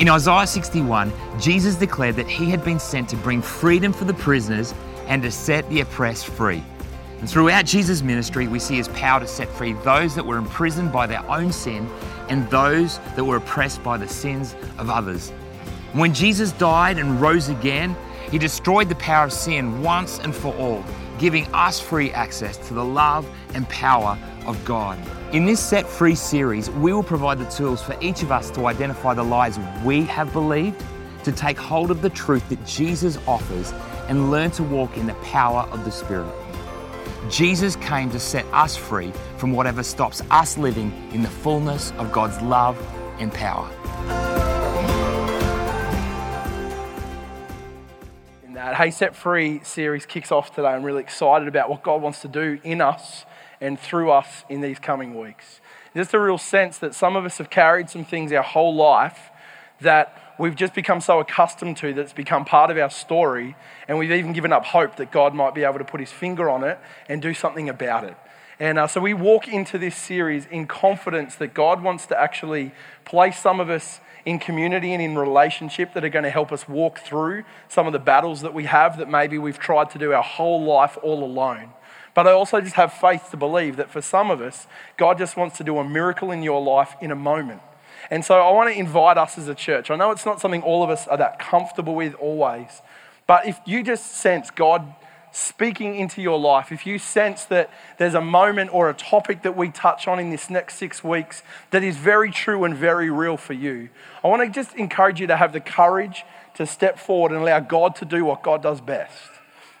In Isaiah 61, Jesus declared that he had been sent to bring freedom for the prisoners and to set the oppressed free. And throughout Jesus' ministry, we see his power to set free those that were imprisoned by their own sin and those that were oppressed by the sins of others. When Jesus died and rose again, he destroyed the power of sin once and for all, giving us free access to the love and power of God. In this Set Free series, we will provide the tools for each of us to identify the lies we have believed, to take hold of the truth that Jesus offers, and learn to walk in the power of the Spirit. Jesus came to set us free from whatever stops us living in the fullness of God's love and power. In that uh, Hey Set Free series kicks off today. I'm really excited about what God wants to do in us and through us in these coming weeks. Just a real sense that some of us have carried some things our whole life that we've just become so accustomed to that it's become part of our story, and we've even given up hope that God might be able to put his finger on it and do something about it. And uh, so we walk into this series in confidence that God wants to actually place some of us in community and in relationship that are going to help us walk through some of the battles that we have that maybe we've tried to do our whole life all alone. But I also just have faith to believe that for some of us, God just wants to do a miracle in your life in a moment. And so I want to invite us as a church. I know it's not something all of us are that comfortable with always, but if you just sense God speaking into your life, if you sense that there's a moment or a topic that we touch on in this next six weeks that is very true and very real for you, I want to just encourage you to have the courage to step forward and allow God to do what God does best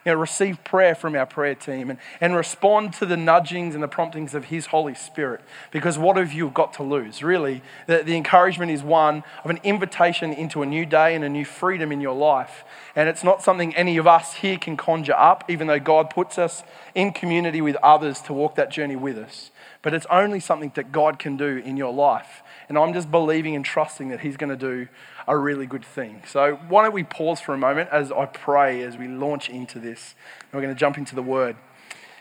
you know, receive prayer from our prayer team and, and respond to the nudgings and the promptings of His Holy Spirit. Because what have you got to lose? Really, the, the encouragement is one of an invitation into a new day and a new freedom in your life. And it's not something any of us here can conjure up, even though God puts us in community with others to walk that journey with us. But it's only something that God can do in your life. And I'm just believing and trusting that He's going to do a really good thing. So, why don't we pause for a moment as I pray as we launch into this? We're going to jump into the word.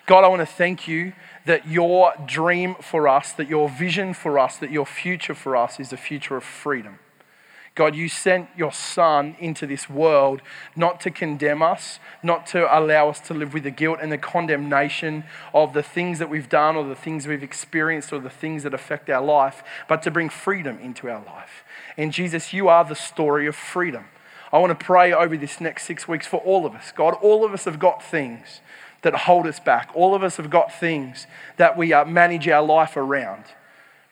God, I want to thank you that your dream for us, that your vision for us, that your future for us is a future of freedom. God, you sent your Son into this world not to condemn us, not to allow us to live with the guilt and the condemnation of the things that we've done or the things we've experienced or the things that affect our life, but to bring freedom into our life. And Jesus, you are the story of freedom. I want to pray over this next six weeks for all of us. God, all of us have got things that hold us back. All of us have got things that we uh, manage our life around.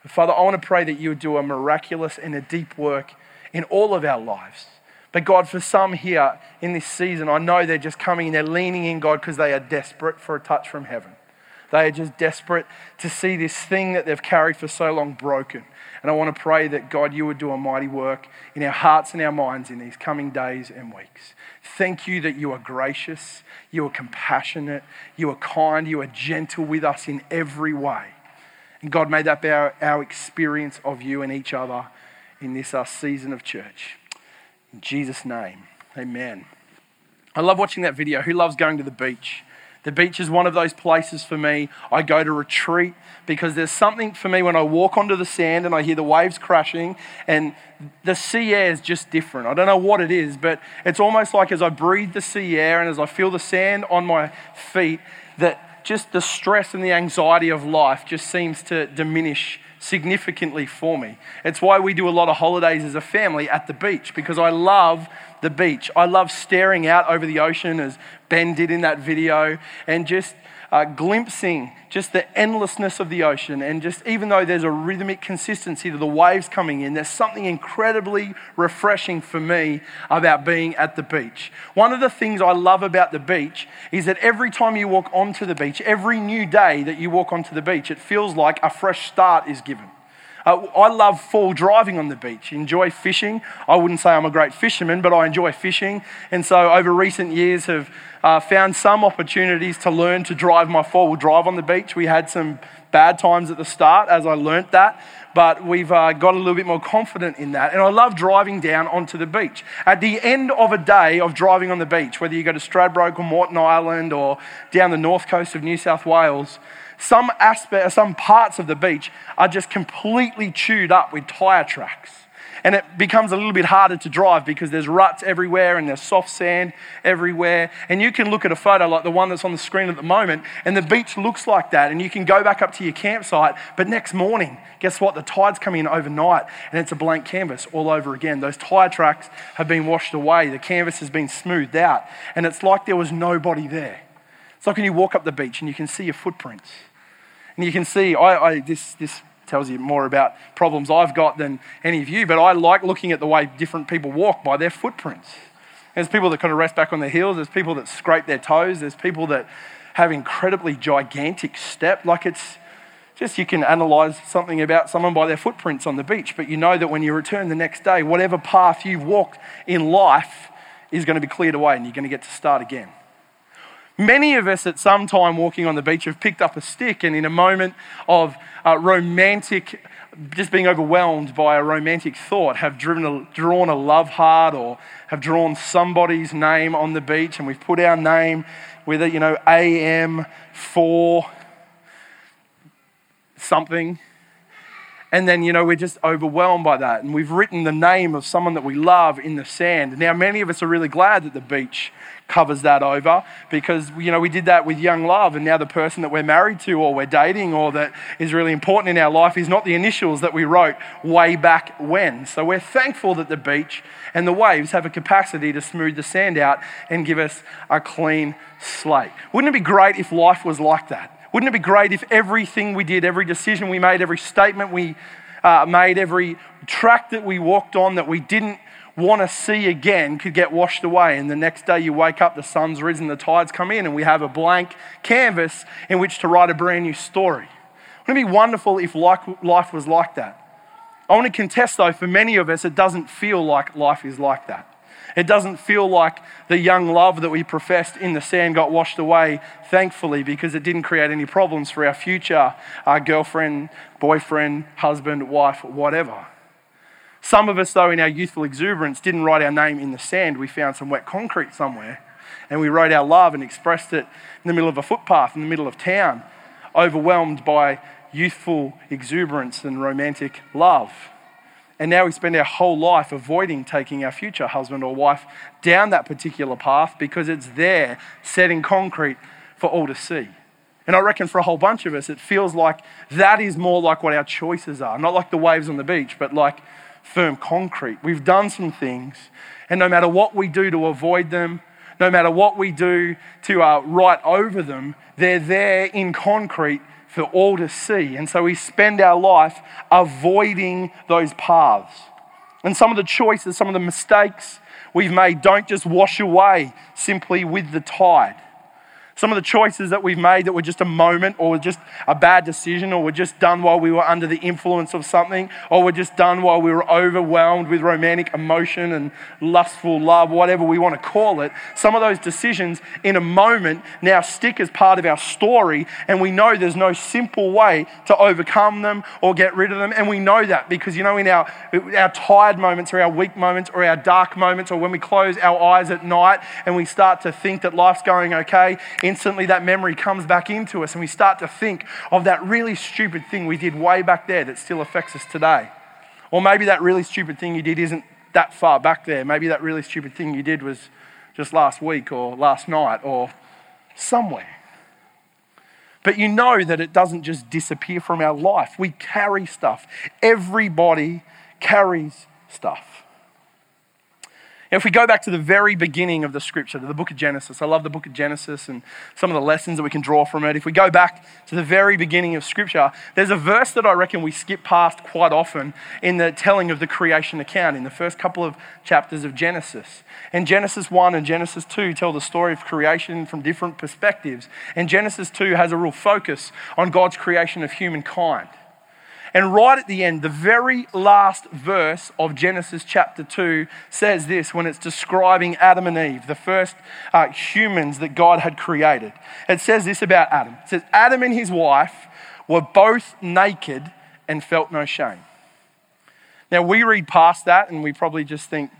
But Father, I want to pray that you would do a miraculous and a deep work in all of our lives. But God, for some here in this season, I know they're just coming and they're leaning in, God, because they are desperate for a touch from heaven. They are just desperate to see this thing that they've carried for so long broken. And I want to pray that God, you would do a mighty work in our hearts and our minds in these coming days and weeks. Thank you that you are gracious, you are compassionate, you are kind, you are gentle with us in every way. And God, may that be our, our experience of you and each other in this our season of church. In Jesus' name, amen. I love watching that video. Who loves going to the beach? The beach is one of those places for me. I go to retreat because there's something for me when I walk onto the sand and I hear the waves crashing and the sea air is just different. I don't know what it is, but it's almost like as I breathe the sea air and as I feel the sand on my feet, that just the stress and the anxiety of life just seems to diminish significantly for me. It's why we do a lot of holidays as a family at the beach because I love the beach. I love staring out over the ocean as Ben did in that video and just uh, glimpsing just the endlessness of the ocean. And just even though there's a rhythmic consistency to the waves coming in, there's something incredibly refreshing for me about being at the beach. One of the things I love about the beach is that every time you walk onto the beach, every new day that you walk onto the beach, it feels like a fresh start is given. Uh, I love fall driving on the beach, enjoy fishing. I wouldn't say I'm a great fisherman, but I enjoy fishing. And so over recent years have uh, found some opportunities to learn to drive my four wheel drive on the beach. We had some bad times at the start as I learnt that, but we've uh, got a little bit more confident in that. And I love driving down onto the beach. At the end of a day of driving on the beach, whether you go to Stradbroke or Moreton Island or down the north coast of New South Wales, some aspect, some parts of the beach are just completely chewed up with tire tracks. and it becomes a little bit harder to drive because there's ruts everywhere and there's soft sand everywhere. And you can look at a photo like the one that's on the screen at the moment, and the beach looks like that. And you can go back up to your campsite, but next morning, guess what? The tide's come in overnight, and it's a blank canvas all over again. Those tire tracks have been washed away, the canvas has been smoothed out, and it's like there was nobody there. It's like when you walk up the beach and you can see your footprints. And you can see, I, I this, this tells you more about problems I've got than any of you, but I like looking at the way different people walk by their footprints. There's people that kind of rest back on their heels, there's people that scrape their toes, there's people that have incredibly gigantic step. Like it's just you can analyze something about someone by their footprints on the beach, but you know that when you return the next day, whatever path you've walked in life is going to be cleared away and you're going to get to start again. Many of us at some time walking on the beach have picked up a stick and in a moment of uh, romantic, just being overwhelmed by a romantic thought, have driven a, drawn a love heart or have drawn somebody's name on the beach and we've put our name with it, you know, AM for something. And then, you know, we're just overwhelmed by that. And we've written the name of someone that we love in the sand. Now, many of us are really glad that the beach covers that over because, you know, we did that with young love. And now the person that we're married to or we're dating or that is really important in our life is not the initials that we wrote way back when. So we're thankful that the beach and the waves have a capacity to smooth the sand out and give us a clean slate. Wouldn't it be great if life was like that? Wouldn't it be great if everything we did, every decision we made, every statement we uh, made, every track that we walked on that we didn't want to see again could get washed away. And the next day you wake up, the sun's risen, the tides come in, and we have a blank canvas in which to write a brand new story. Wouldn't it be wonderful if life was like that? I want to contest, though, for many of us, it doesn't feel like life is like that. It doesn't feel like the young love that we professed in the sand got washed away, thankfully, because it didn't create any problems for our future our girlfriend, boyfriend, husband, wife, whatever. Some of us, though, in our youthful exuberance, didn't write our name in the sand. We found some wet concrete somewhere and we wrote our love and expressed it in the middle of a footpath in the middle of town, overwhelmed by youthful exuberance and romantic love. And now we spend our whole life avoiding taking our future husband or wife down that particular path because it's there, set in concrete for all to see. And I reckon for a whole bunch of us, it feels like that is more like what our choices are. Not like the waves on the beach, but like firm concrete. We've done some things, and no matter what we do to avoid them, no matter what we do to uh, write over them, they're there in concrete for all to see. And so we spend our life avoiding those paths. And some of the choices, some of the mistakes we've made don't just wash away simply with the tide. Some of the choices that we've made that were just a moment or just a bad decision or were just done while we were under the influence of something or were just done while we were overwhelmed with romantic emotion and lustful love, whatever we want to call it. Some of those decisions in a moment now stick as part of our story and we know there's no simple way to overcome them or get rid of them. And we know that because, you know, in our, our tired moments or our weak moments or our dark moments or when we close our eyes at night and we start to think that life's going okay, instantly that memory comes back into us and we start to think of that really stupid thing we did way back there that still affects us today. Or maybe that really stupid thing you did isn't that far back there. Maybe that really stupid thing you did was just last week or last night or somewhere. But you know that it doesn't just disappear from our life. We carry stuff. Everybody carries stuff. If we go back to the very beginning of the scripture, to the book of Genesis, I love the book of Genesis and some of the lessons that we can draw from it. If we go back to the very beginning of scripture, there's a verse that I reckon we skip past quite often in the telling of the creation account in the first couple of chapters of Genesis. And Genesis 1 and Genesis 2 tell the story of creation from different perspectives. And Genesis 2 has a real focus on God's creation of humankind. And right at the end, the very last verse of Genesis chapter 2 says this when it's describing Adam and Eve, the first uh, humans that God had created. It says this about Adam it says, Adam and his wife were both naked and felt no shame. Now, we read past that and we probably just think,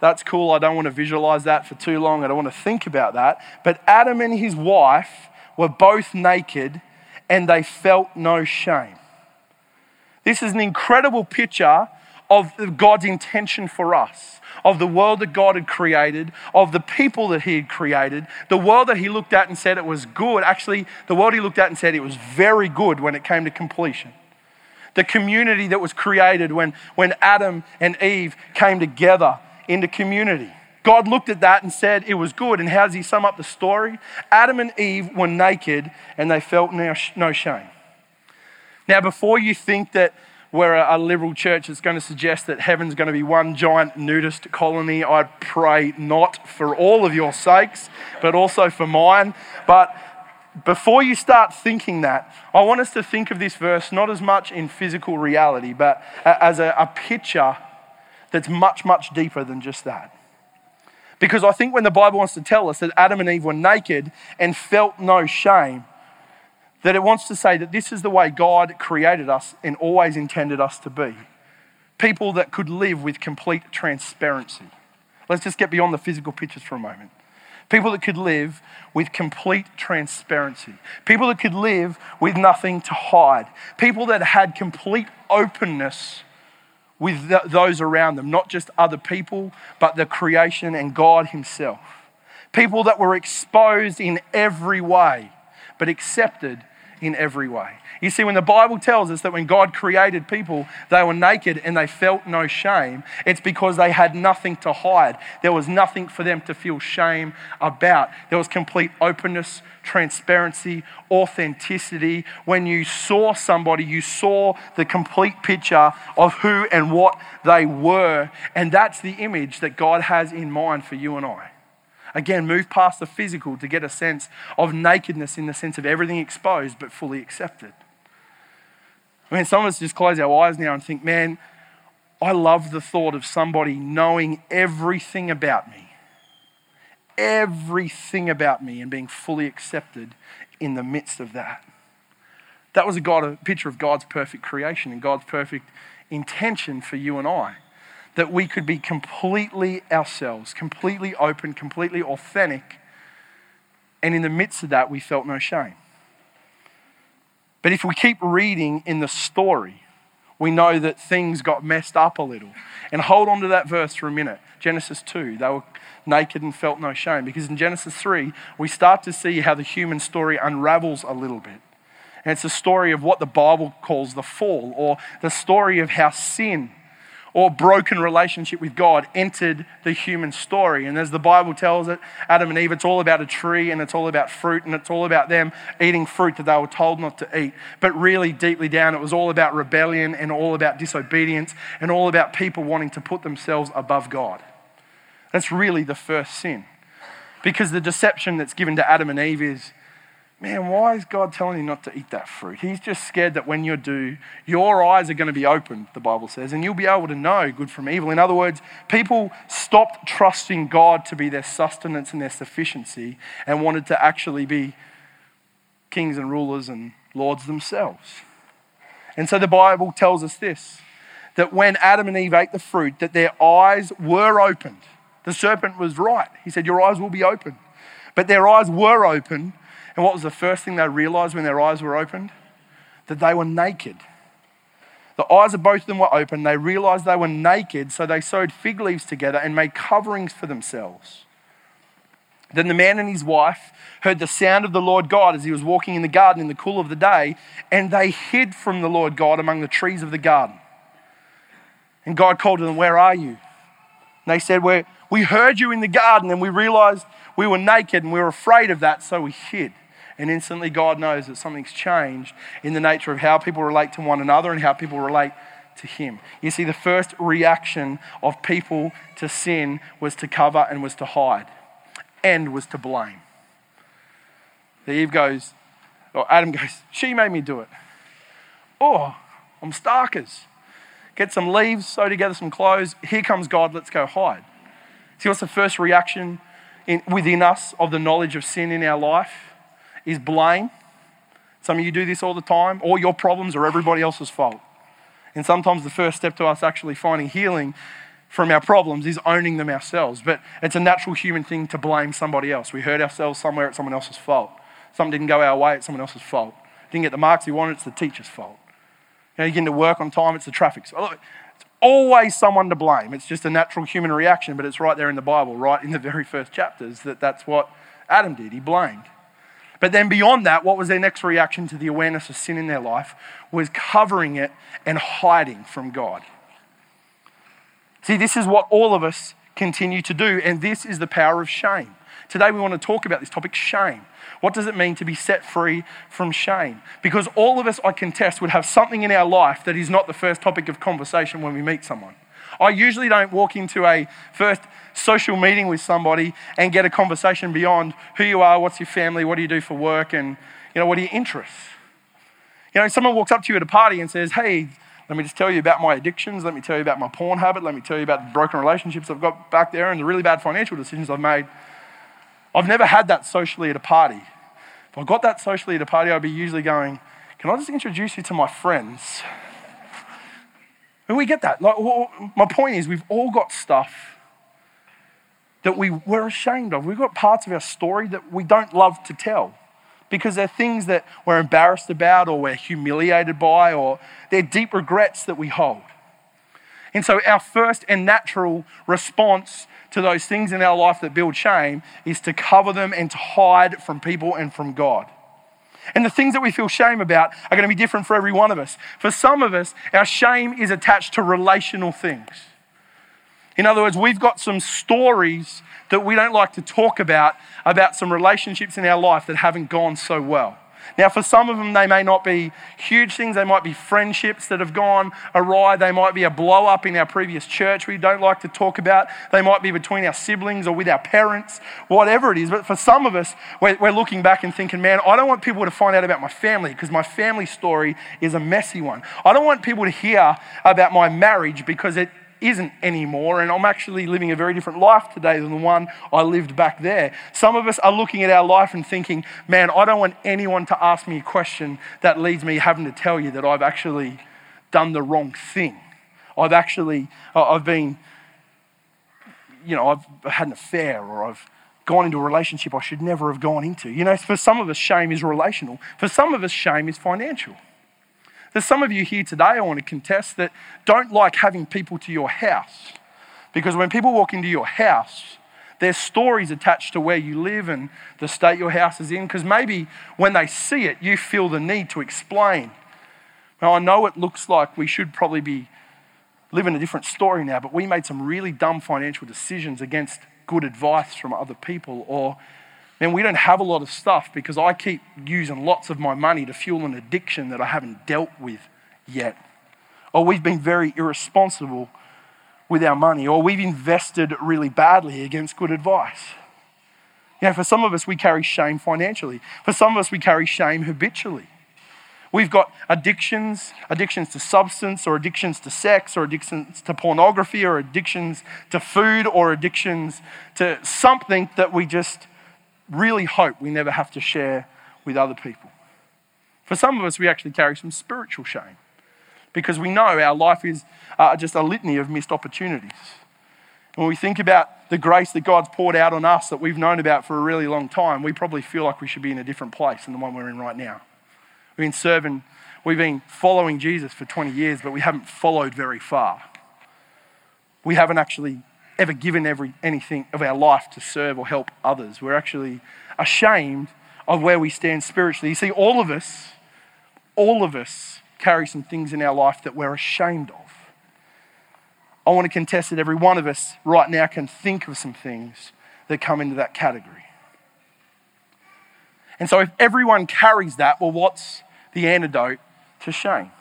that's cool. I don't want to visualize that for too long. I don't want to think about that. But Adam and his wife were both naked and they felt no shame. This is an incredible picture of God's intention for us, of the world that God had created, of the people that He had created, the world that He looked at and said it was good. Actually, the world He looked at and said it was very good when it came to completion. The community that was created when, when Adam and Eve came together into community. God looked at that and said it was good. And how does He sum up the story? Adam and Eve were naked and they felt no shame. Now, before you think that we're a liberal church that's going to suggest that heaven's going to be one giant nudist colony. I pray not for all of your sakes, but also for mine. But before you start thinking that, I want us to think of this verse not as much in physical reality, but as a, a picture that's much, much deeper than just that. Because I think when the Bible wants to tell us that Adam and Eve were naked and felt no shame, that it wants to say that this is the way God created us and always intended us to be. People that could live with complete transparency. Let's just get beyond the physical pictures for a moment. People that could live with complete transparency. People that could live with nothing to hide. People that had complete openness with the, those around them, not just other people, but the creation and God Himself. People that were exposed in every way, but accepted in every way. You see, when the Bible tells us that when God created people, they were naked and they felt no shame, it's because they had nothing to hide. There was nothing for them to feel shame about. There was complete openness, transparency, authenticity. When you saw somebody, you saw the complete picture of who and what they were. And that's the image that God has in mind for you and I. Again, move past the physical to get a sense of nakedness in the sense of everything exposed but fully accepted. I mean, some of us just close our eyes now and think, man, I love the thought of somebody knowing everything about me. Everything about me and being fully accepted in the midst of that. That was a, God, a picture of God's perfect creation and God's perfect intention for you and I that we could be completely ourselves, completely open, completely authentic. And in the midst of that, we felt no shame. But if we keep reading in the story, we know that things got messed up a little. And hold on to that verse for a minute. Genesis 2, they were naked and felt no shame. Because in Genesis 3, we start to see how the human story unravels a little bit. And it's a story of what the Bible calls the fall, or the story of how sin or broken relationship with God entered the human story. And as the Bible tells it, Adam and Eve, it's all about a tree and it's all about fruit and it's all about them eating fruit that they were told not to eat. But really, deeply down, it was all about rebellion and all about disobedience and all about people wanting to put themselves above God. That's really the first sin. Because the deception that's given to Adam and Eve is man, why is God telling you not to eat that fruit? He's just scared that when you do, your eyes are going to be opened, the Bible says, and you'll be able to know good from evil. In other words, people stopped trusting God to be their sustenance and their sufficiency and wanted to actually be kings and rulers and lords themselves. And so the Bible tells us this that when Adam and Eve ate the fruit, that their eyes were opened. The serpent was right. He said, Your eyes will be open. But their eyes were open and what was the first thing they realized when their eyes were opened? That they were naked. The eyes of both of them were open. They realized they were naked, so they sewed fig leaves together and made coverings for themselves. Then the man and his wife heard the sound of the Lord God as he was walking in the garden in the cool of the day, and they hid from the Lord God among the trees of the garden. And God called to them, Where are you? And they said, we We heard you in the garden, and we realized we were naked and we were afraid of that, so we hid. And instantly, God knows that something's changed in the nature of how people relate to one another and how people relate to Him. You see, the first reaction of people to sin was to cover and was to hide, and was to blame. The Eve goes, or Adam goes, She made me do it. Oh, I'm starkers. Get some leaves, sew together some clothes. Here comes God, let's go hide. See, what's the first reaction in, within us of the knowledge of sin in our life? Is blame. Some of you do this all the time. All your problems are everybody else's fault. And sometimes the first step to us actually finding healing from our problems is owning them ourselves. But it's a natural human thing to blame somebody else. We hurt ourselves somewhere, it's someone else's fault. Something didn't go our way, it's someone else's fault. Didn't get the marks we wanted, it's the teacher's fault. You know, you get into work on time, it's the traffic's fault. always someone to blame. It's just a natural human reaction, but it's right there in the Bible, right in the very first chapters, that that's what Adam did. He blamed. But then beyond that, what was their next reaction to the awareness of sin in their life was covering it and hiding from God. See, this is what all of us continue to do, and this is the power of shame. Today, we want to talk about this topic shame. What does it mean to be set free from shame? Because all of us, I contest, would have something in our life that is not the first topic of conversation when we meet someone. I usually don't walk into a first social meeting with somebody and get a conversation beyond who you are, what's your family, what do you do for work, and you know, what are your interests. You know, someone walks up to you at a party and says, Hey, let me just tell you about my addictions. Let me tell you about my porn habit. Let me tell you about the broken relationships I've got back there and the really bad financial decisions I've made. I've never had that socially at a party. If I got that socially at a party, I'd be usually going, Can I just introduce you to my friends? And we get that. Like, well, my point is, we've all got stuff that we, we're ashamed of. We've got parts of our story that we don't love to tell because they're things that we're embarrassed about or we're humiliated by or they're deep regrets that we hold. And so, our first and natural response to those things in our life that build shame is to cover them and to hide from people and from God. And the things that we feel shame about are going to be different for every one of us. For some of us, our shame is attached to relational things. In other words, we've got some stories that we don't like to talk about, about some relationships in our life that haven't gone so well. Now, for some of them, they may not be huge things. They might be friendships that have gone awry. They might be a blow up in our previous church we don't like to talk about. They might be between our siblings or with our parents, whatever it is. But for some of us, we're, we're looking back and thinking, man, I don't want people to find out about my family because my family story is a messy one. I don't want people to hear about my marriage because it isn't anymore, and I'm actually living a very different life today than the one I lived back there. Some of us are looking at our life and thinking, man, I don't want anyone to ask me a question that leads me having to tell you that I've actually done the wrong thing. I've actually, uh, I've been, you know, I've had an affair or I've gone into a relationship I should never have gone into. You know, for some of us, shame is relational. For some of us, shame is financial. There's some of you here today, I want to contest, that don't like having people to your house. Because when people walk into your house, there's stories attached to where you live and the state your house is in. Because maybe when they see it, you feel the need to explain. Now, I know it looks like we should probably be living a different story now, but we made some really dumb financial decisions against good advice from other people, or Man, we don't have a lot of stuff because I keep using lots of my money to fuel an addiction that I haven't dealt with yet. Or we've been very irresponsible with our money, or we've invested really badly against good advice. You know, for some of us, we carry shame financially. For some of us, we carry shame habitually. We've got addictions, addictions to substance, or addictions to sex, or addictions to pornography, or addictions to food, or addictions to something that we just really hope we never have to share with other people. For some of us, we actually carry some spiritual shame because we know our life is uh, just a litany of missed opportunities. When we think about the grace that God's poured out on us that we've known about for a really long time, we probably feel like we should be in a different place than the one we're in right now. We've been serving, we've been following Jesus for 20 years, but we haven't followed very far. We haven't actually ever given every, anything of our life to serve or help others. We're actually ashamed of where we stand spiritually. You see, all of us, all of us carry some things in our life that we're ashamed of. I want to contest that every one of us right now can think of some things that come into that category. And so, if everyone carries that, well, what's the antidote to shame?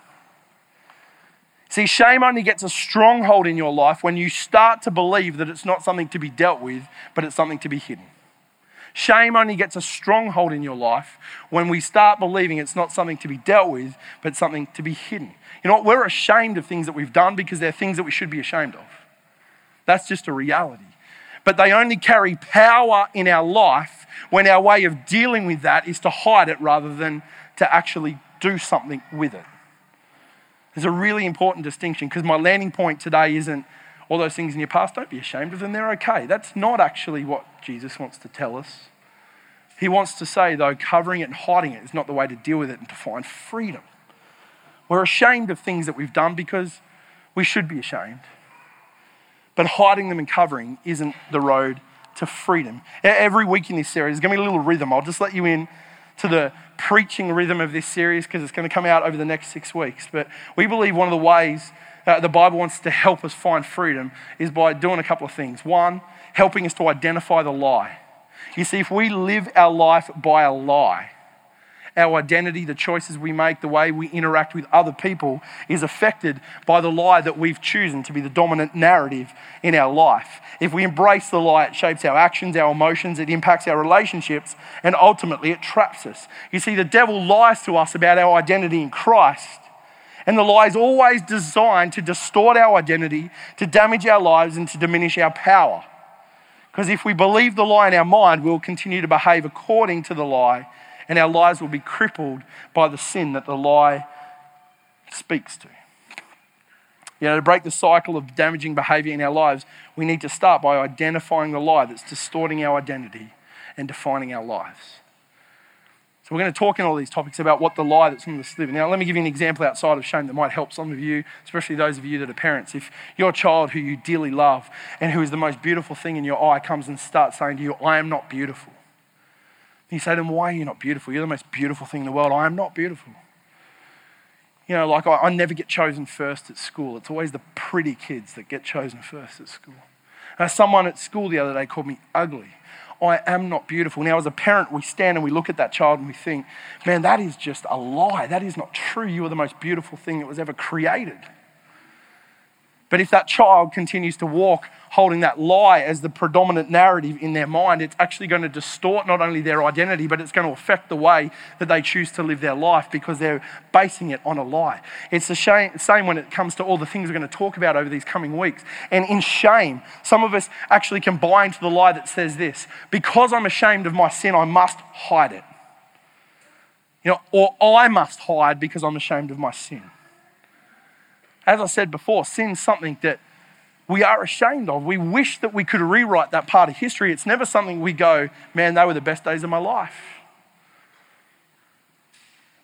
See, shame only gets a stronghold in your life when you start to believe that it's not something to be dealt with, but it's something to be hidden. Shame only gets a stronghold in your life when we start believing it's not something to be dealt with, but something to be hidden. You know what? We're ashamed of things that we've done because they're things that we should be ashamed of. That's just a reality. But they only carry power in our life when our way of dealing with that is to hide it rather than to actually do something with it. There's a really important distinction because my landing point today isn't all those things in your past, don't be ashamed of them, they're okay. That's not actually what Jesus wants to tell us. He wants to say, though, covering it and hiding it is not the way to deal with it and to find freedom. We're ashamed of things that we've done because we should be ashamed. But hiding them and covering isn't the road to freedom. Every week in this series, there's going to be a little rhythm. I'll just let you in to the preaching rhythm of this series because it's going to come out over the next six weeks. But we believe one of the ways uh, the Bible wants to help us find freedom is by doing a couple of things. One, helping us to identify the lie. You see, if we live our life by a lie, our identity, the choices we make, the way we interact with other people is affected by the lie that we've chosen to be the dominant narrative in our life. If we embrace the lie, it shapes our actions, our emotions, it impacts our relationships, and ultimately it traps us. You see, the devil lies to us about our identity in Christ. And the lie is always designed to distort our identity, to damage our lives, and to diminish our power. Because if we believe the lie in our mind, we'll continue to behave according to the lie and our lives will be crippled by the sin that the lie speaks to. You know, to break the cycle of damaging behavior in our lives, we need to start by identifying the lie that's distorting our identity and defining our lives. So, we're going to talk in all these topics about what the lie that's in us live. Now, let me give you an example outside of shame that might help some of you, especially those of you that are parents. If your child who you dearly love and who is the most beautiful thing in your eye comes and starts saying to you, I am not beautiful, you say to them, Why are you not beautiful? You're the most beautiful thing in the world. I am not beautiful. You know, like I, I never get chosen first at school. It's always the pretty kids that get chosen first at school. Uh, someone at school the other day called me ugly. I am not beautiful. Now, as a parent, we stand and we look at that child and we think, man, that is just a lie. That is not true. You are the most beautiful thing that was ever created. But if that child continues to walk holding that lie as the predominant narrative in their mind, it's actually going to distort not only their identity, but it's going to affect the way that they choose to live their life because they're basing it on a lie. It's the same when it comes to all the things we're going to talk about over these coming weeks. And in shame, some of us actually can buy into the lie that says this because I'm ashamed of my sin, I must hide it. You know, or I must hide because I'm ashamed of my sin. As I said before, sin's something that we are ashamed of. We wish that we could rewrite that part of history. It's never something we go, man, they were the best days of my life.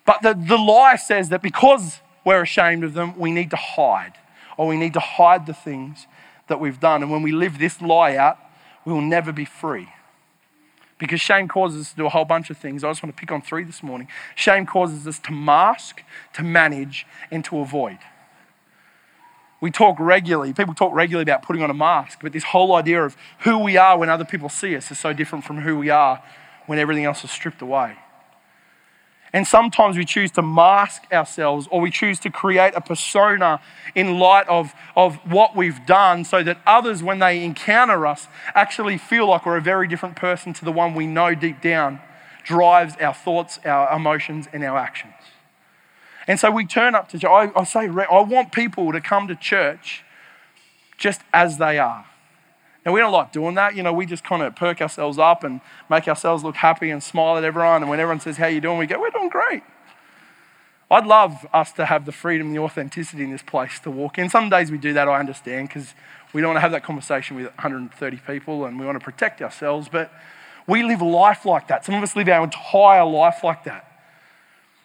But the, the lie says that because we're ashamed of them, we need to hide, or we need to hide the things that we've done. And when we live this lie out, we will never be free. Because shame causes us to do a whole bunch of things. I just want to pick on three this morning. Shame causes us to mask, to manage, and to avoid. We talk regularly, people talk regularly about putting on a mask, but this whole idea of who we are when other people see us is so different from who we are when everything else is stripped away. And sometimes we choose to mask ourselves or we choose to create a persona in light of, of what we've done so that others, when they encounter us, actually feel like we're a very different person to the one we know deep down drives our thoughts, our emotions, and our actions. And so we turn up to church. I, I say, I want people to come to church just as they are. Now, we don't like doing that. You know, we just kind of perk ourselves up and make ourselves look happy and smile at everyone. And when everyone says, How you doing? we go, We're doing great. I'd love us to have the freedom, the authenticity in this place to walk in. Some days we do that, I understand, because we don't want to have that conversation with 130 people and we want to protect ourselves. But we live life like that. Some of us live our entire life like that.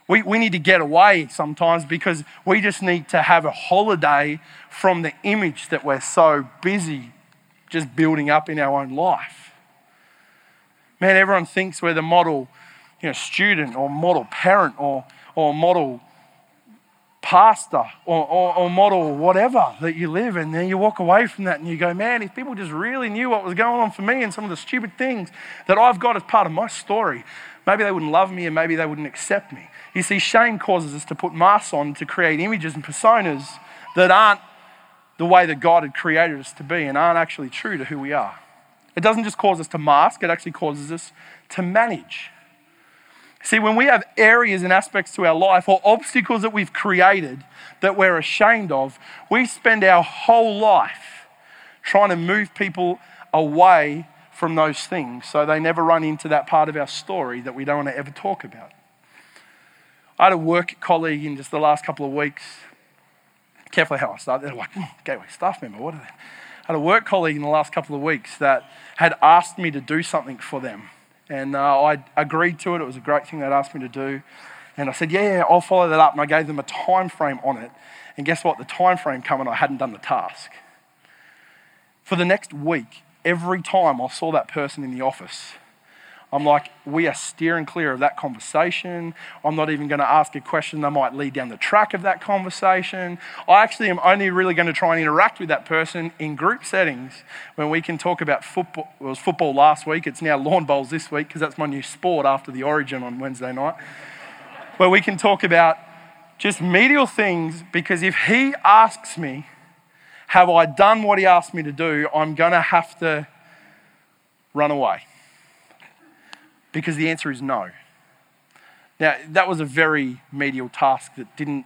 We, we need to get away sometimes because we just need to have a holiday from the image that we're so busy just building up in our own life. Man, everyone thinks we're the model you know, student or model parent or, or model pastor or, or, or, model whatever that you live and then you walk away from that and you go man if people just really knew what was going on for me and some of the stupid things that i've got as part of my story maybe they wouldn't love me and maybe they wouldn't accept me you see, shame causes us to put masks on to create images and personas that aren't the way that God had created us to be and aren't actually true to who we are. It doesn't just cause us to mask, it actually causes us to manage. See, when we have areas and aspects to our life or obstacles that we've created that we're ashamed of, we spend our whole life trying to move people away from those things so they never run into that part of our story that we don't want to ever talk about. I had a work colleague in just the last couple of weeks. Carefully how I start. They're like, mm, Gateway staff member, what are they? I had a work colleague in the last couple of weeks that had asked me to do something for them. And uh, I agreed to it. It was a great thing they'd asked me to do. And I said, yeah, yeah, I'll follow that up. And I gave them a time frame on it. And guess what? The time frame coming, I hadn't done the task. For the next week, every time I saw that person in the office, I'm like, we are steering clear of that conversation. I'm not even going to ask a question that might lead down the track of that conversation. I actually am only really going to try and interact with that person in group settings when we can talk about football. It was football last week, it's now lawn bowls this week because that's my new sport after the origin on Wednesday night. Where we can talk about just medial things because if he asks me, have I done what he asked me to do, I'm going to have to run away because the answer is no. Now, that was a very medial task that didn't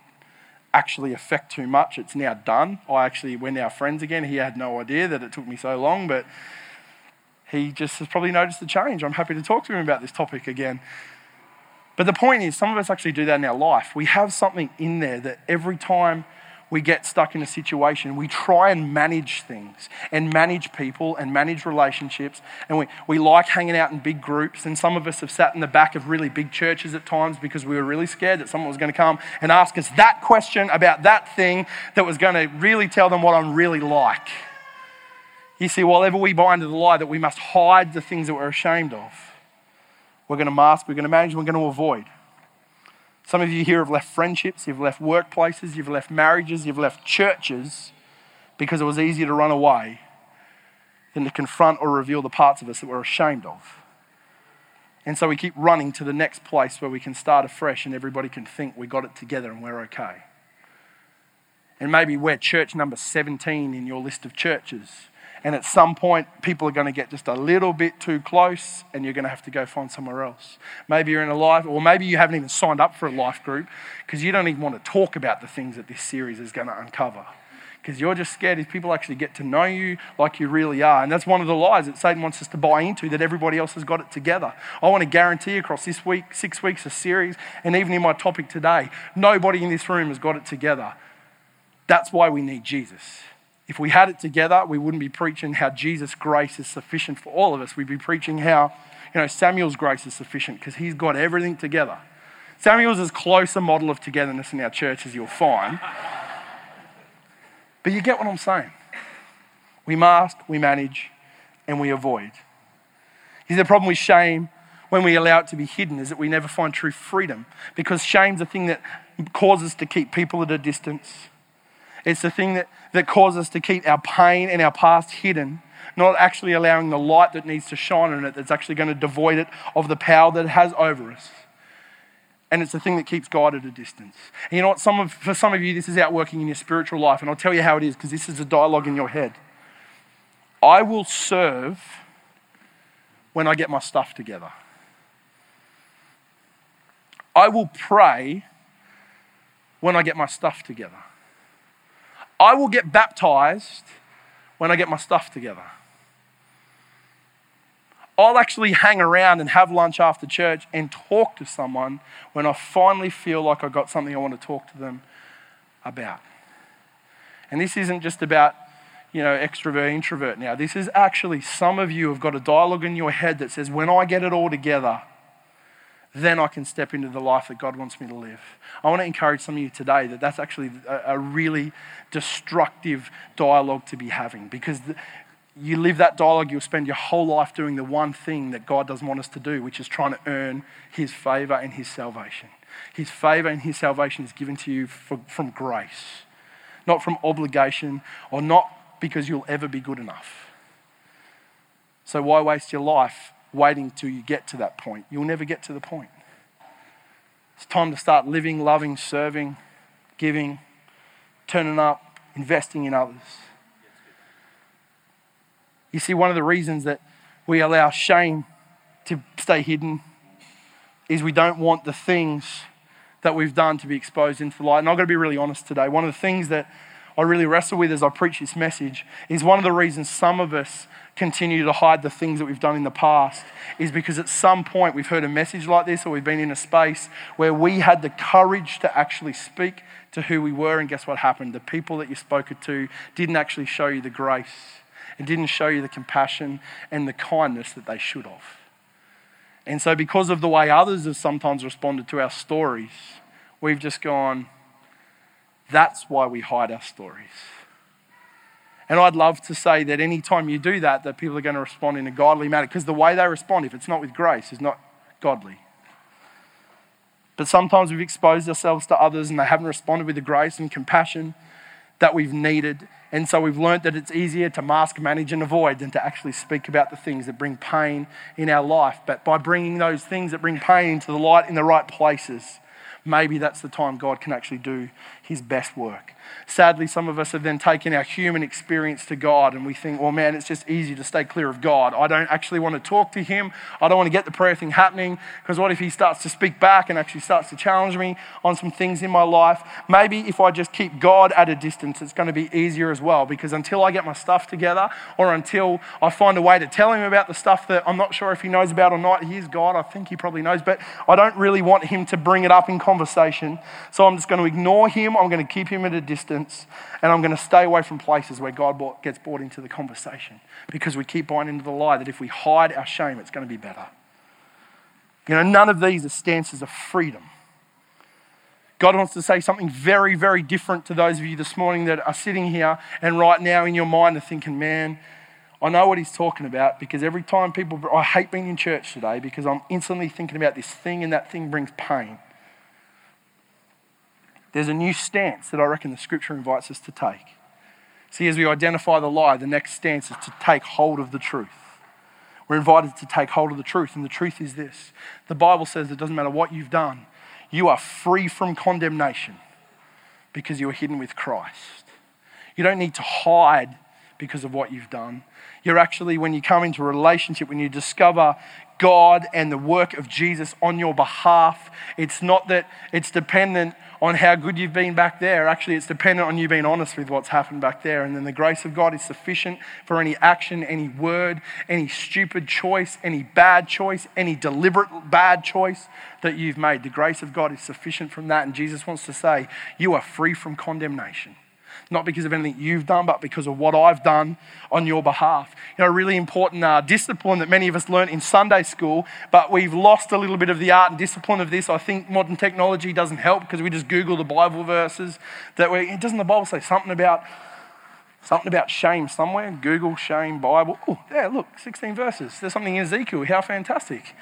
actually affect too much. It's now done. I actually, we're now friends again. He had no idea that it took me so long, but he just has probably noticed the change. I'm happy to talk to him about this topic again. But the point is, some of us actually do that in our life. We have something in there that every time we get stuck in a situation, we try and manage things and manage people and manage relationships. And we, we like hanging out in big groups. And some of us have sat in the back of really big churches at times because we were really scared that someone was going to come and ask us that question about that thing that was going to really tell them what I'm really like. You see, while we buy into the lie that we must hide the things that we're ashamed of, we're going to mask, we're going to manage, we're going to avoid. Some of you here have left friendships, you've left workplaces, you've left marriages, you've left churches because it was easier to run away than to confront or reveal the parts of us that we're ashamed of. And so we keep running to the next place where we can start afresh and everybody can think we got it together and we're okay. And maybe we're church number 17 in your list of churches. And at some point, people are going to get just a little bit too close and you're going to have to go find somewhere else. Maybe you're in a life, or maybe you haven't even signed up for a life group because you don't even want to talk about the things that this series is going to uncover. Because you're just scared if people actually get to know you like you really are. And that's one of the lies that Satan wants us to buy into that everybody else has got it together. I want to guarantee across this week, six weeks of series, and even in my topic today, nobody in this room has got it together. That's why we need Jesus. If we had it together, we wouldn't be preaching how Jesus' grace is sufficient for all of us. We'd be preaching how, you know, Samuel's grace is sufficient because he's got everything together. Samuel's as close a model of togetherness in our church as you'll find. But you get what I'm saying. We mask, we manage, and we avoid. Is the problem with shame when we allow it to be hidden is that we never find true freedom because shame's a thing that causes us to keep people at a distance. It's the thing that, that causes us to keep our pain and our past hidden, not actually allowing the light that needs to shine on it that's actually going to devoid it of the power that it has over us. And it's the thing that keeps God at a distance. And you know what? Some of, for some of you, this is outworking in your spiritual life. And I'll tell you how it is because this is a dialogue in your head. I will serve when I get my stuff together. I will pray when I get my stuff together. I will get baptized when I get my stuff together. I'll actually hang around and have lunch after church and talk to someone when I finally feel like I've got something I want to talk to them about. And this isn't just about, you know, extrovert, introvert now. This is actually some of you have got a dialogue in your head that says, when I get it all together, then I can step into the life that God wants me to live. I want to encourage some of you today that that's actually a, a really destructive dialogue to be having because the, you live that dialogue, you'll spend your whole life doing the one thing that God doesn't want us to do, which is trying to earn His favor and His salvation. His favor and His salvation is given to you for, from grace, not from obligation or not because you'll ever be good enough. So, why waste your life waiting till you get to that point. You'll never get to the point. It's time to start living, loving, serving, giving, turning up, investing in others. You see, one of the reasons that we allow shame to stay hidden is we don't want the things that we've done to be exposed into the light. And I've got to be really honest today. One of the things that I really wrestle with as I preach this message is one of the reasons some of us continue to hide the things that we've done in the past is because at some point we've heard a message like this or we've been in a space where we had the courage to actually speak to who we were, and guess what happened? The people that you spoke to didn't actually show you the grace and didn't show you the compassion and the kindness that they should have. And so, because of the way others have sometimes responded to our stories, we've just gone, That's why we hide our stories. And I'd love to say that anytime you do that, that people are going to respond in a godly manner because the way they respond, if it's not with grace, is not godly. But sometimes we've exposed ourselves to others and they haven't responded with the grace and compassion that we've needed. And so we've learned that it's easier to mask, manage, and avoid than to actually speak about the things that bring pain in our life. But by bringing those things that bring pain into the light in the right places, maybe that's the time God can actually do his best work. Sadly, some of us have then taken our human experience to God and we think, well, man, it's just easy to stay clear of God. I don't actually want to talk to Him. I don't want to get the prayer thing happening because what if He starts to speak back and actually starts to challenge me on some things in my life? Maybe if I just keep God at a distance, it's going to be easier as well because until I get my stuff together or until I find a way to tell Him about the stuff that I'm not sure if He knows about or not, He is God. I think He probably knows, but I don't really want Him to bring it up in conversation. So I'm just going to ignore Him. I'm going to keep Him at a distance and I'm going to stay away from places where God gets brought into the conversation because we keep buying into the lie that if we hide our shame, it's going to be better. You know, none of these are stances of freedom. God wants to say something very, very different to those of you this morning that are sitting here and right now in your mind are thinking, man, I know what he's talking about because every time people, I hate being in church today because I'm instantly thinking about this thing and that thing brings pain. There's a new stance that I reckon the scripture invites us to take. See, as we identify the lie, the next stance is to take hold of the truth. We're invited to take hold of the truth, and the truth is this the Bible says it doesn't matter what you've done, you are free from condemnation because you are hidden with Christ. You don't need to hide because of what you've done. You're actually, when you come into a relationship, when you discover God and the work of Jesus on your behalf, it's not that it's dependent on how good you've been back there. Actually, it's dependent on you being honest with what's happened back there. And then the grace of God is sufficient for any action, any word, any stupid choice, any bad choice, any deliberate bad choice that you've made. The grace of God is sufficient from that. And Jesus wants to say, You are free from condemnation not because of anything you've done, but because of what I've done on your behalf. You know, a really important uh, discipline that many of us learned in Sunday school, but we've lost a little bit of the art and discipline of this. I think modern technology doesn't help because we just Google the Bible verses. That we, doesn't the Bible say something about something about shame somewhere? Google shame Bible. Oh, yeah, look, 16 verses. There's something in Ezekiel. How fantastic!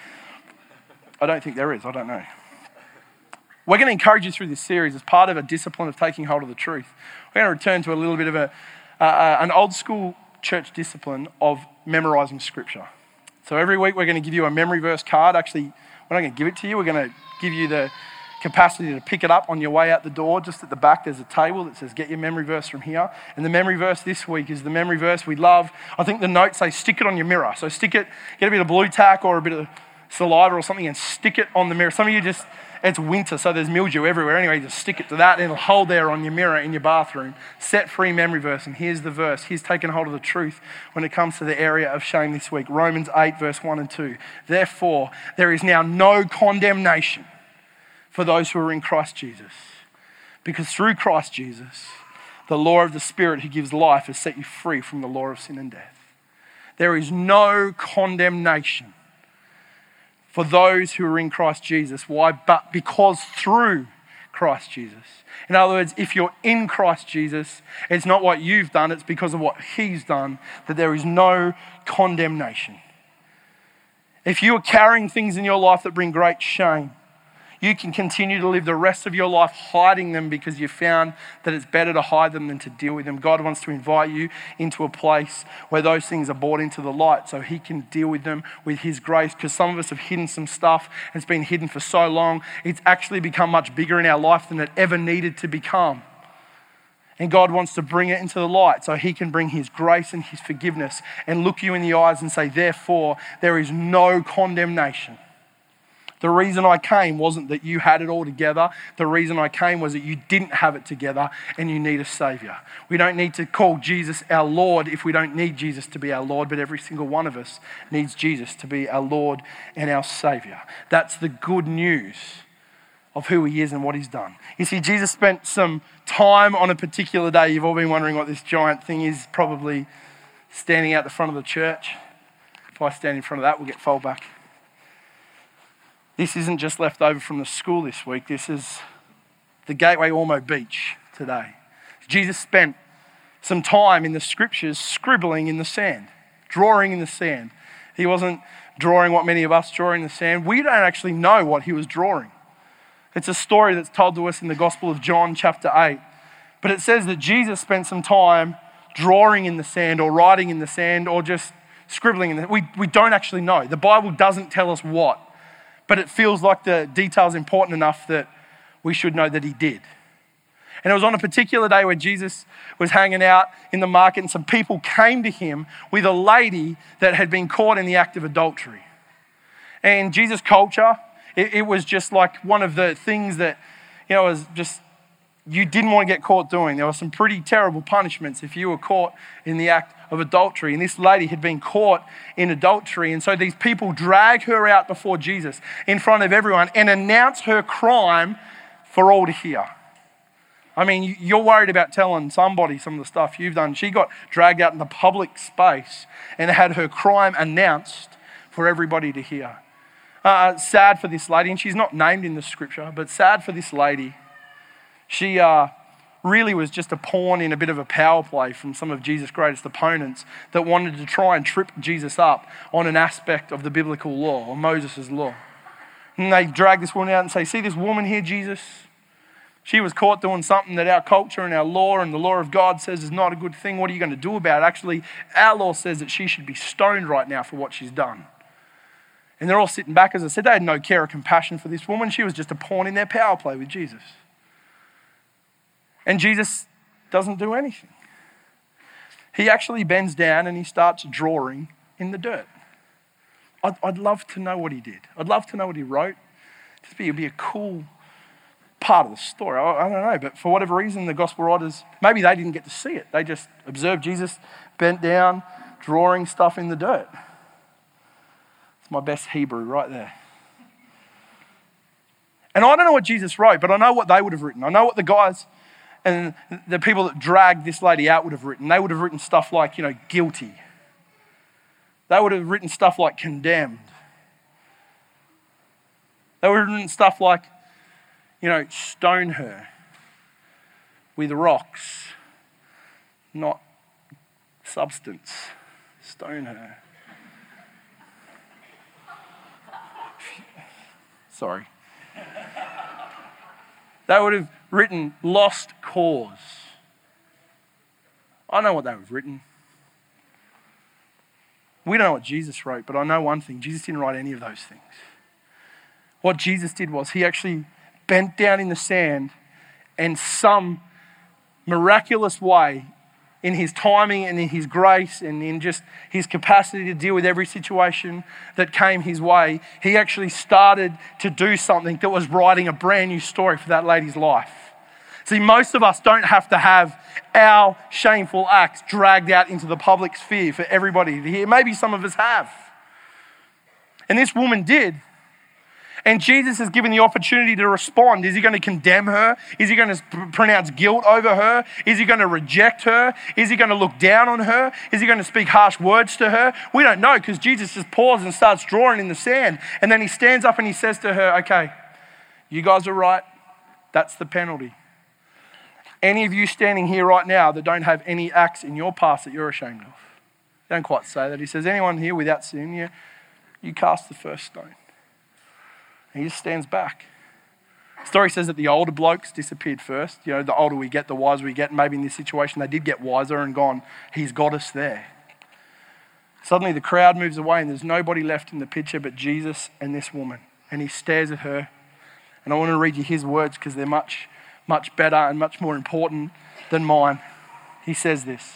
I don't think there is. I don't know. We're going to encourage you through this series as part of a discipline of taking hold of the truth. We're going to return to a little bit of a, uh, an old school church discipline of memorizing scripture. So every week we're going to give you a memory verse card. Actually, we're not going to give it to you, we're going to give you the capacity to pick it up on your way out the door. Just at the back, there's a table that says, Get your memory verse from here. And the memory verse this week is the memory verse we love. I think the notes say, Stick it on your mirror. So stick it, get a bit of Blu Tack or a bit of saliva or something and stick it on the mirror. Some of you just it's winter, so there's mildew everywhere. Anyway, just stick it to that and it'll hold there on your mirror in your bathroom. Set free memory verse. And here's the verse. He's taken hold of the truth when it comes to the area of shame this week. Romans 8, verse 1 and 2. Therefore, there is now no condemnation for those who are in Christ Jesus. Because through Christ Jesus, the law of the Spirit who gives life has set you free from the law of sin and death. There is no condemnation for those who are in Christ Jesus. Why? But because through Christ Jesus. In other words, if you're in Christ Jesus, it's not what you've done, it's because of what He's done that there is no condemnation. If you are carrying things in your life that bring great shame, you can continue to live the rest of your life hiding them because you found that it's better to hide them than to deal with them. God wants to invite you into a place where those things are brought into the light so He can deal with them with His grace. Because some of us have hidden some stuff, it's been hidden for so long, it's actually become much bigger in our life than it ever needed to become. And God wants to bring it into the light so He can bring His grace and His forgiveness and look you in the eyes and say, Therefore, there is no condemnation the reason I came wasn't that you had it all together. The reason I came was that you didn't have it together and you need a Savior. We don't need to call Jesus our Lord if we don't need Jesus to be our Lord, but every single one of us needs Jesus to be our Lord and our Savior. That's the good news of who He is and what He's done. You see, Jesus spent some time on a particular day. You've all been wondering what this giant thing is, probably standing out the front of the church. If I stand in front of that, we'll get fold back. This isn't just left over from the school this week. This is the Gateway Ormeau Beach today. Jesus spent some time in the scriptures scribbling in the sand, drawing in the sand. He wasn't drawing what many of us draw in the sand. We don't actually know what he was drawing. It's a story that's told to us in the Gospel of John, chapter 8. But it says that Jesus spent some time drawing in the sand or writing in the sand or just scribbling in the we, we don't actually know. The Bible doesn't tell us what, but it feels like the detail is important enough that we should know that he did. And it was on a particular day where Jesus was hanging out in the market, and some people came to him with a lady that had been caught in the act of adultery. And Jesus' culture, it, it was just like one of the things that, you know, was just you didn't want to get caught doing. There were some pretty terrible punishments if you were caught in the act of adultery. And this lady had been caught in adultery. And so these people drag her out before Jesus in front of everyone and announce her crime for all to hear. I mean, you're worried about telling somebody some of the stuff you've done. She got dragged out in the public space and had her crime announced for everybody to hear. Uh, sad for this lady, and she's not named in the scripture, but sad for this lady. She uh, really was just a pawn in a bit of a power play from some of Jesus' greatest opponents that wanted to try and trip Jesus up on an aspect of the biblical law or Moses' law. And they drag this woman out and say, See this woman here, Jesus? She was caught doing something that our culture and our law and the law of God says is not a good thing. What are you going to do about it? Actually, our law says that she should be stoned right now for what she's done. And they're all sitting back, as I said, they had no care or compassion for this woman. She was just a pawn in their power play with Jesus. And Jesus doesn't do anything. He actually bends down and he starts drawing in the dirt. I'd, I'd love to know what he did. I'd love to know what he wrote. Just be, it'd be a cool part of the story. I, I, don't know, but for whatever reason, the gospel writers, maybe they didn't get to see it. They just observed Jesus bent down, drawing stuff in the dirt. It's my best Hebrew right there. And I don't know what Jesus wrote, but I know what they would have written. I know what the guys and the people that dragged this lady out would have written. They would have written stuff like, you know, guilty. They would have written stuff like condemned. They would have written stuff like you know, stone her with rocks, not substance. Stone her. Sorry. They would have written lost cause. I know what they have written. We don't know what Jesus wrote, but I know one thing Jesus didn't write any of those things. What Jesus did was he actually bent down in the sand, and some miraculous way, in his timing and in his grace and in just his capacity to deal with every situation that came his way, he actually started to do something that was writing a brand new story for that lady's life. See, most of us don't have to have our shameful acts dragged out into the public sphere for everybody to hear. Maybe some of us have. And this woman did. And Jesus is given the opportunity to respond. Is he going to condemn her? Is he going to pronounce guilt over her? Is he going to reject her? Is he going to look down on her? Is he going to speak harsh words to her? We don't know because Jesus just pauses and starts drawing in the sand. And then he stands up and he says to her, Okay, you guys are right. That's the penalty. Any of you standing here right now that don't have any acts in your past that you're ashamed of. Don't quite say that. He says, Anyone here without sin, you, you cast the first stone. And he just stands back. The story says that the older blokes disappeared first. You know, the older we get, the wiser we get. Maybe in this situation, they did get wiser and gone, He's got us there. Suddenly, the crowd moves away, and there's nobody left in the picture but Jesus and this woman. And he stares at her. And I want to read you his words because they're much, much better and much more important than mine. He says this.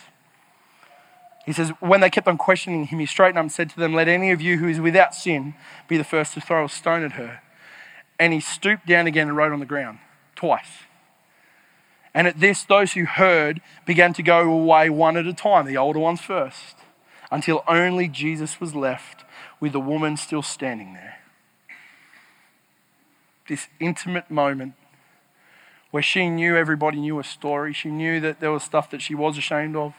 He says, When they kept on questioning him, he straightened up and said to them, Let any of you who is without sin be the first to throw a stone at her. And he stooped down again and wrote on the ground twice. And at this, those who heard began to go away one at a time, the older ones first, until only Jesus was left with the woman still standing there. This intimate moment where she knew everybody knew a story. She knew that there was stuff that she was ashamed of.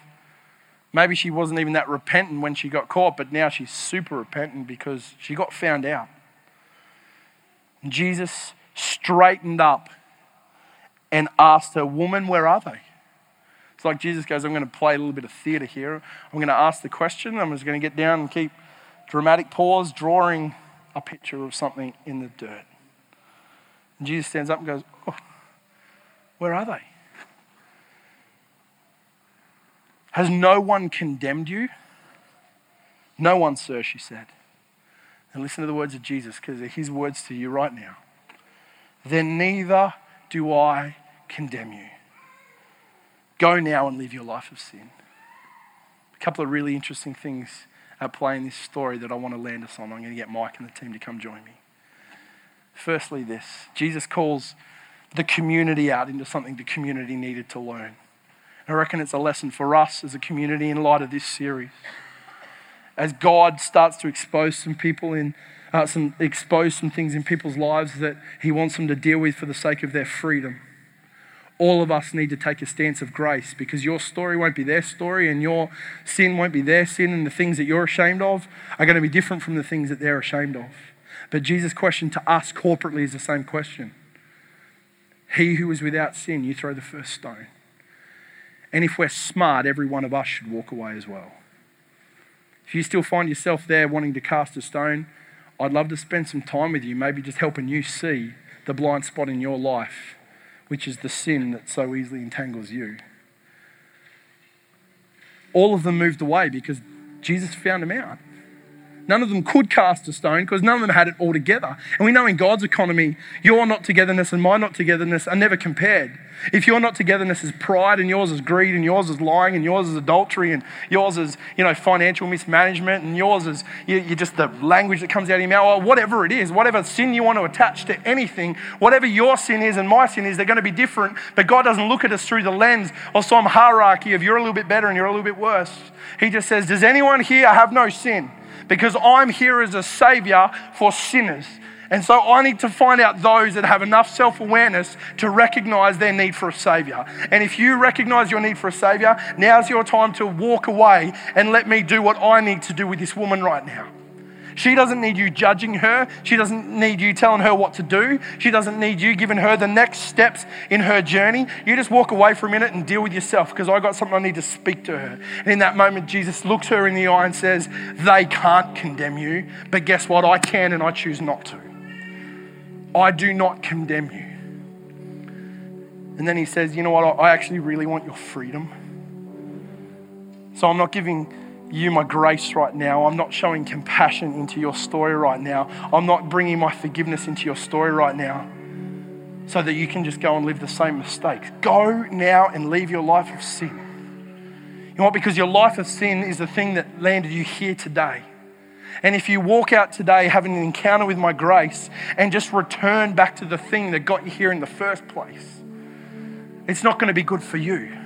Maybe she wasn't even that repentant when she got caught, but now she's super repentant because she got found out. And Jesus straightened up and asked her, Woman, where are they? It's like Jesus goes, I'm going to play a little bit of theatre here. I'm going to ask the question. I'm just going to get down and keep dramatic pause, drawing a picture of something in the dirt. And Jesus stands up and goes, oh, Where are they? Has no one condemned you? No one, sir, she said. And listen to the words of Jesus because they're his words to you right now. Then neither do I condemn you. Go now and live your life of sin. A couple of really interesting things at play in this story that I want to land us on. I'm going to get Mike and the team to come join me. Firstly, this Jesus calls the community out into something the community needed to learn. I reckon it's a lesson for us as a community in light of this series. As God starts to expose some people in, uh, some expose some things in people's lives that He wants them to deal with for the sake of their freedom. All of us need to take a stance of grace because your story won't be their story and your sin won't be their sin, and the things that you're ashamed of are going to be different from the things that they're ashamed of. But Jesus' question to us corporately is the same question He who is without sin, you throw the first stone. And if we're smart, every one of us should walk away as well. If you still find yourself there wanting to cast a stone, I'd love to spend some time with you, maybe just helping you see the blind spot in your life, which is the sin that so easily entangles you. All of them moved away because Jesus found them out. None of them could cast a stone because none of them had it all together. And we know in God's economy, your not togetherness and my not togetherness are never compared. If your not togetherness is pride and yours is greed and yours is lying and yours is adultery and yours is, you know, financial mismanagement and yours is you, just the language that comes out of your mouth, or whatever it is, whatever sin you want to attach to anything, whatever your sin is and my sin is, they're going to be different. But God doesn't look at us through the lens of some hierarchy of you're a little bit better and you're a little bit worse. He just says, Does anyone here have no sin? Because I'm here as a savior for sinners. And so I need to find out those that have enough self awareness to recognize their need for a Savior. And if you recognize your need for a Savior, now's your time to walk away and let me do what I need to do with this woman right now. She doesn't need you judging her. She doesn't need you telling her what to do. She doesn't need you giving her the next steps in her journey. You just walk away for a minute and deal with yourself because I got something I need to speak to her. And in that moment, Jesus looks her in the eye and says, They can't condemn you, but guess what? I can and I choose not to. I do not condemn you. And then he says, You know what? I actually really want your freedom. So I'm not giving you my grace right now. I'm not showing compassion into your story right now. I'm not bringing my forgiveness into your story right now so that you can just go and live the same mistakes. Go now and leave your life of sin. You know what? Because your life of sin is the thing that landed you here today. And if you walk out today having an encounter with my grace and just return back to the thing that got you here in the first place, it's not going to be good for you.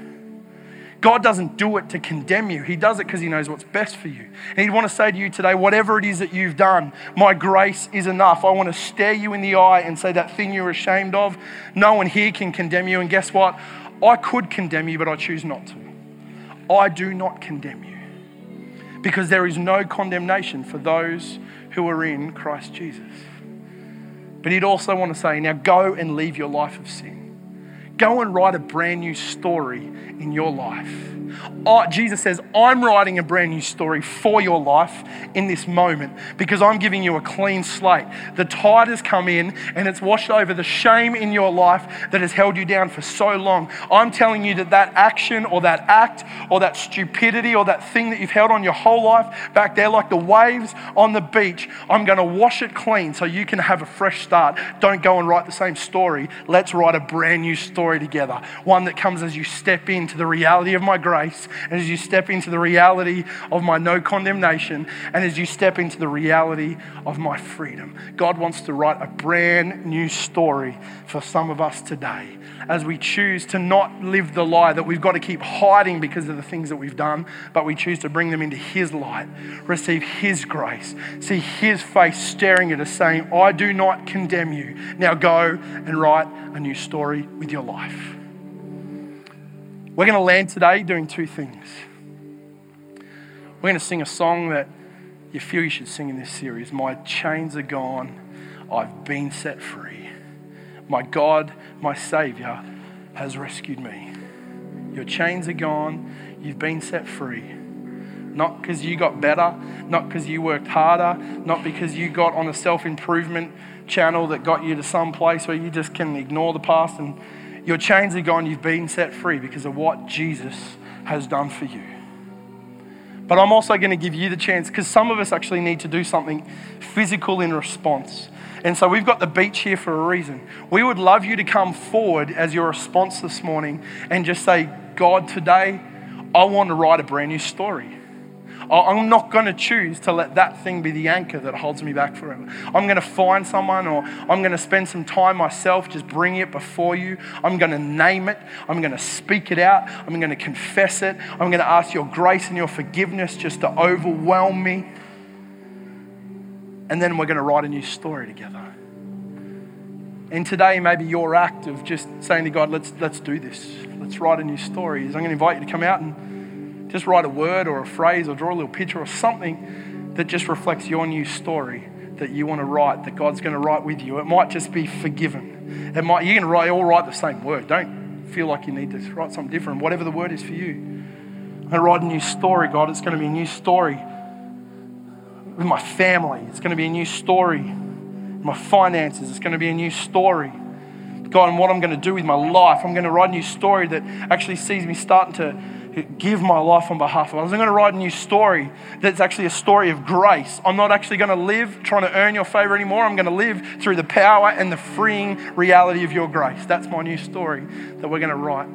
God doesn't do it to condemn you. He does it because He knows what's best for you. And He'd want to say to you today, whatever it is that you've done, my grace is enough. I want to stare you in the eye and say that thing you're ashamed of, no one here can condemn you. And guess what? I could condemn you, but I choose not to. I do not condemn you because there is no condemnation for those who are in Christ Jesus. But He'd also want to say, now go and leave your life of sin. Go and write a brand new story in your life. Oh, Jesus says, I'm writing a brand new story for your life in this moment because I'm giving you a clean slate. The tide has come in and it's washed over the shame in your life that has held you down for so long. I'm telling you that that action or that act or that stupidity or that thing that you've held on your whole life back there, like the waves on the beach, I'm going to wash it clean so you can have a fresh start. Don't go and write the same story. Let's write a brand new story together. One that comes as you step into the reality of my grace grace, and as you step into the reality of my no condemnation, and as you step into the reality of my freedom. God wants to write a brand new story for some of us today as we choose to not live the lie that we've got to keep hiding because of the things that we've done, but we choose to bring them into His light, receive His grace, see His face staring at us, saying, I do not condemn you. Now go and write a new story with your life. We're going to land today doing two things. We're going to sing a song that you feel you should sing in this series My chains are gone, I've been set free. My God, my Savior, has rescued me. Your chains are gone. You've been set free. Not because you got better, not because you worked harder, not because you got on a self improvement channel that got you to some place where you just can ignore the past and your chains are gone. You've been set free because of what Jesus has done for you. But I'm also going to give you the chance because some of us actually need to do something physical in response. And so we've got the beach here for a reason. We would love you to come forward as your response this morning and just say, God, today I want to write a brand new story. I'm not going to choose to let that thing be the anchor that holds me back forever. I'm going to find someone or I'm going to spend some time myself just bringing it before you. I'm going to name it. I'm going to speak it out. I'm going to confess it. I'm going to ask your grace and your forgiveness just to overwhelm me. And then we're going to write a new story together. And today, maybe your act of just saying to God, let's, let's do this. Let's write a new story. Is I'm going to invite you to come out and just write a word or a phrase or draw a little picture or something that just reflects your new story that you want to write, that God's going to write with you. It might just be forgiven. It might, you can write, all write the same word. Don't feel like you need to write something different, whatever the word is for you. To write a new story, God. It's going to be a new story with my family. It's going to be a new story. My finances. It's going to be a new story. God, and what I'm going to do with my life. I'm going to write a new story that actually sees me starting to give my life on behalf of others. I'm going to write a new story that's actually a story of grace. I'm not actually going to live trying to earn your favor anymore. I'm going to live through the power and the freeing reality of your grace. That's my new story that we're going to write.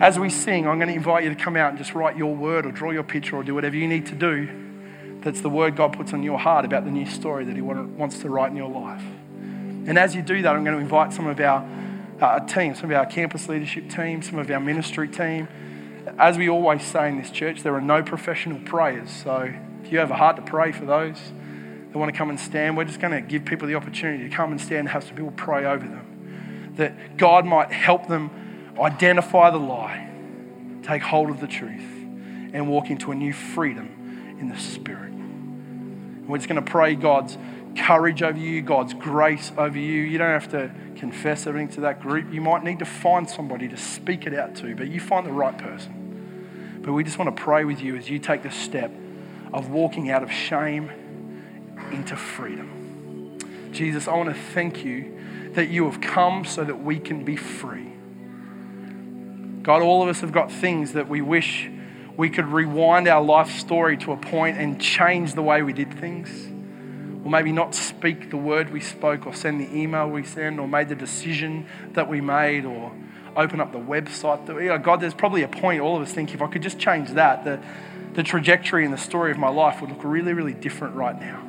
As we sing, I'm going to invite you to come out and just write your word or draw your picture or do whatever you need to do. That's the word God puts on your heart about the new story that He wants to write in your life. And as you do that, I'm going to invite some of our uh, team, some of our campus leadership team, some of our ministry team, as we always say in this church, there are no professional prayers. So if you have a heart to pray for those that want to come and stand, we're just going to give people the opportunity to come and stand and have some people pray over them. That God might help them identify the lie, take hold of the truth, and walk into a new freedom in the Spirit. And we're just going to pray God's courage over you, God's grace over you. You don't have to confess everything to that group. You might need to find somebody to speak it out to, but you find the right person. But we just want to pray with you as you take the step of walking out of shame into freedom. Jesus, I want to thank you that you have come so that we can be free. God, all of us have got things that we wish we could rewind our life story to a point and change the way we did things or maybe not speak the word we spoke, or send the email we sent, or made the decision that we made, or open up the website. That, you know, God, there's probably a point all of us think if I could just change that, the, the trajectory and the story of my life would look really, really different right now.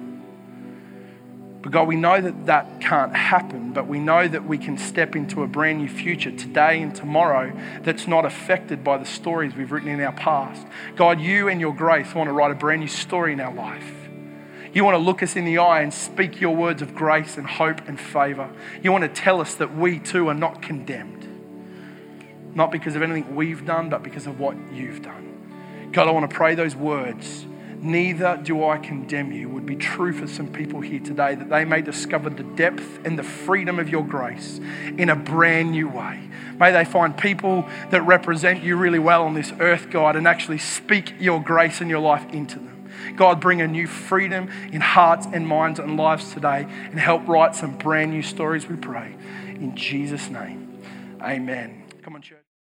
But God, we know that that can't happen, but we know that we can step into a brand new future today and tomorrow that's not affected by the stories we've written in our past. God, you and your grace want to write a brand new story in our life. You want to look us in the eye and speak your words of grace and hope and favor. You want to tell us that we too are not condemned. Not because of anything we've done, but because of what you've done. God, I want to pray those words. Neither do I condemn you would be true for some people here today that they may discover the depth and the freedom of your grace in a brand new way. May they find people that represent you really well on this earth, God, and actually speak your grace and your life into them. God, bring a new freedom in hearts and minds and lives today and help write some brand new stories, we pray. In Jesus' name, amen. Come on, church.